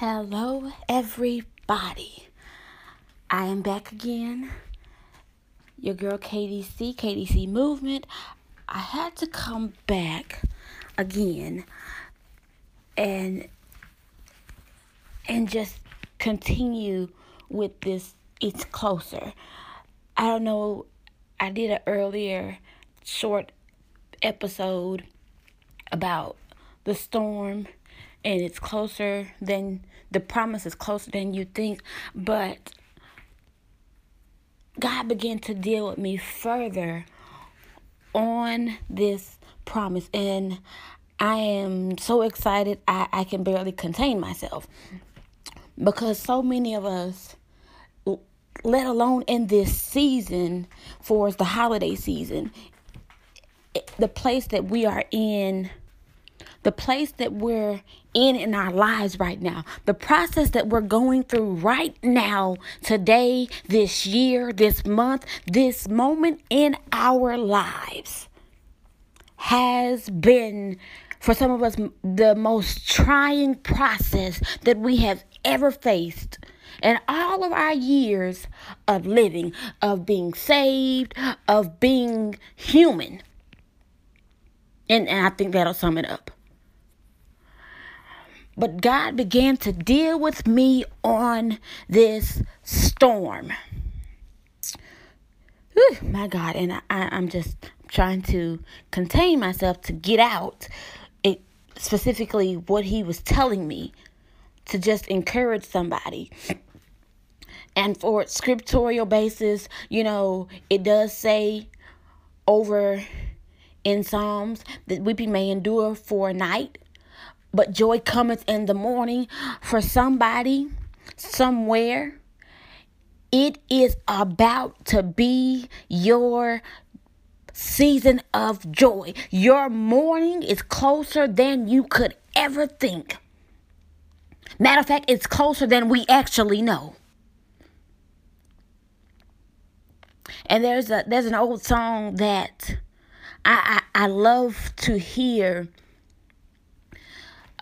Hello, everybody. I am back again. Your girl KDC, KDC Movement. I had to come back again and and just continue with this it's closer. I don't know I did an earlier short episode about the storm and it's closer than the promise is closer than you think but God began to deal with me further on this promise and I am so excited I, I can barely contain myself because so many of us let alone in this season for the holiday season the place that we are in the place that we're in in our lives right now, the process that we're going through right now, today, this year, this month, this moment in our lives has been for some of us the most trying process that we have ever faced in all of our years of living, of being saved, of being human. And, and I think that'll sum it up. But God began to deal with me on this storm. Whew, my God, and I, I'm just trying to contain myself to get out it, specifically what He was telling me to just encourage somebody. And for scriptural basis, you know, it does say over in Psalms that weeping may endure for a night, but joy cometh in the morning for somebody somewhere. It is about to be your season of joy. Your morning is closer than you could ever think. Matter of fact, it's closer than we actually know. And there's a there's an old song that I I, I love to hear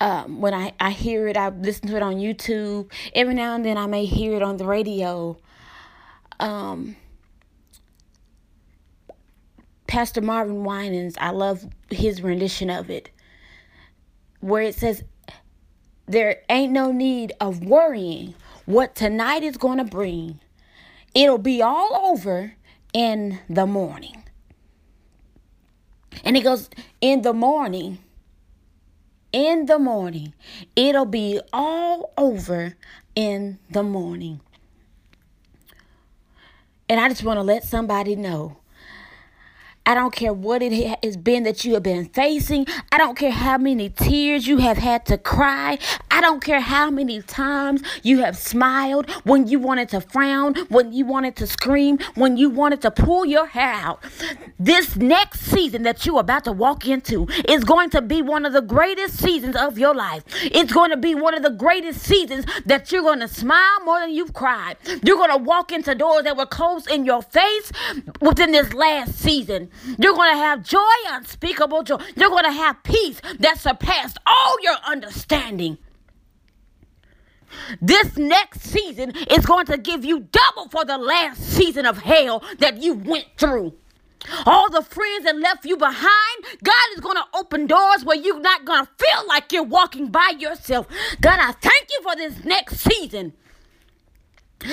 um, when I, I hear it, I listen to it on YouTube. Every now and then I may hear it on the radio. Um, Pastor Marvin Winans, I love his rendition of it, where it says, There ain't no need of worrying what tonight is going to bring. It'll be all over in the morning. And he goes, In the morning, in the morning. It'll be all over in the morning. And I just want to let somebody know I don't care what it has been that you have been facing. I don't care how many tears you have had to cry. I don't care how many times you have smiled when you wanted to frown, when you wanted to scream, when you wanted to pull your hair out. This next season that you're about to walk into is going to be one of the greatest seasons of your life. It's going to be one of the greatest seasons that you're going to smile more than you've cried. You're going to walk into doors that were closed in your face within this last season. You're going to have joy, unspeakable joy. You're going to have peace that surpassed all your understanding. This next season is going to give you double for the last season of hell that you went through. All the friends that left you behind, God is going to open doors where you're not going to feel like you're walking by yourself. God, I thank you for this next season.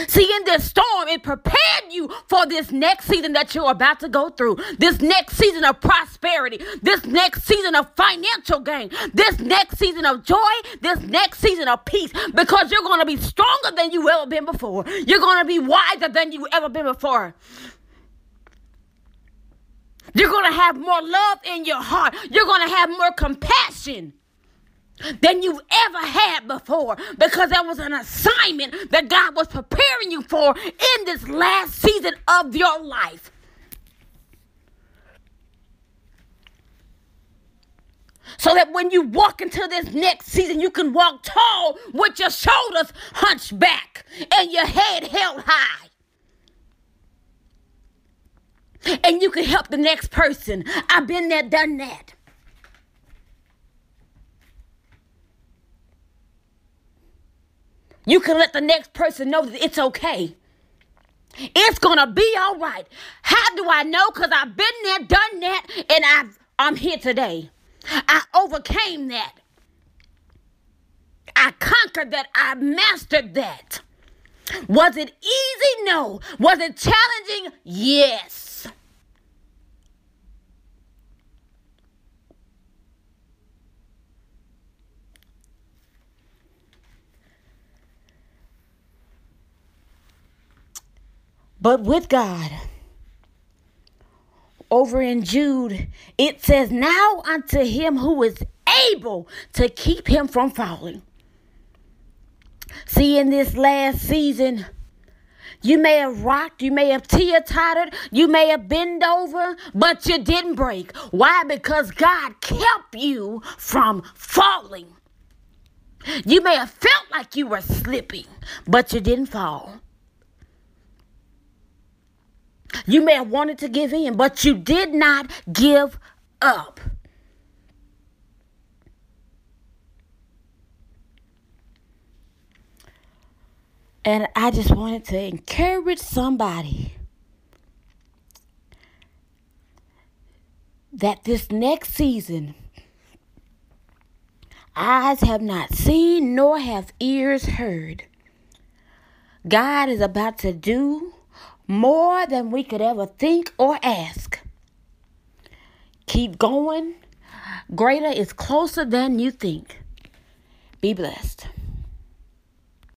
See, in this storm, it prepared you for this next season that you're about to go through. This next season of prosperity. This next season of financial gain. This next season of joy. This next season of peace. Because you're going to be stronger than you've ever been before. You're going to be wiser than you've ever been before. You're going to have more love in your heart. You're going to have more compassion than you've ever had before because that was an assignment that God was preparing you for in this last season of your life. So that when you walk into this next season, you can walk tall with your shoulders hunched back and your head held high. And you can help the next person. I've been there, done that. You can let the next person know that it's okay. It's gonna be all right. How do I know? Because I've been there, done that, and I've, I'm here today. I overcame that. I conquered that. I mastered that. Was it easy? No. Was it challenging? Yes. But with God, over in Jude, it says, Now unto him who is able to keep him from falling. See, in this last season, you may have rocked, you may have teeter tottered, you may have bent over, but you didn't break. Why? Because God kept you from falling. You may have felt like you were slipping, but you didn't fall. You may have wanted to give in, but you did not give up. And I just wanted to encourage somebody that this next season, eyes have not seen nor have ears heard. God is about to do more than we could ever think or ask. Keep going. Greater is closer than you think. Be blessed.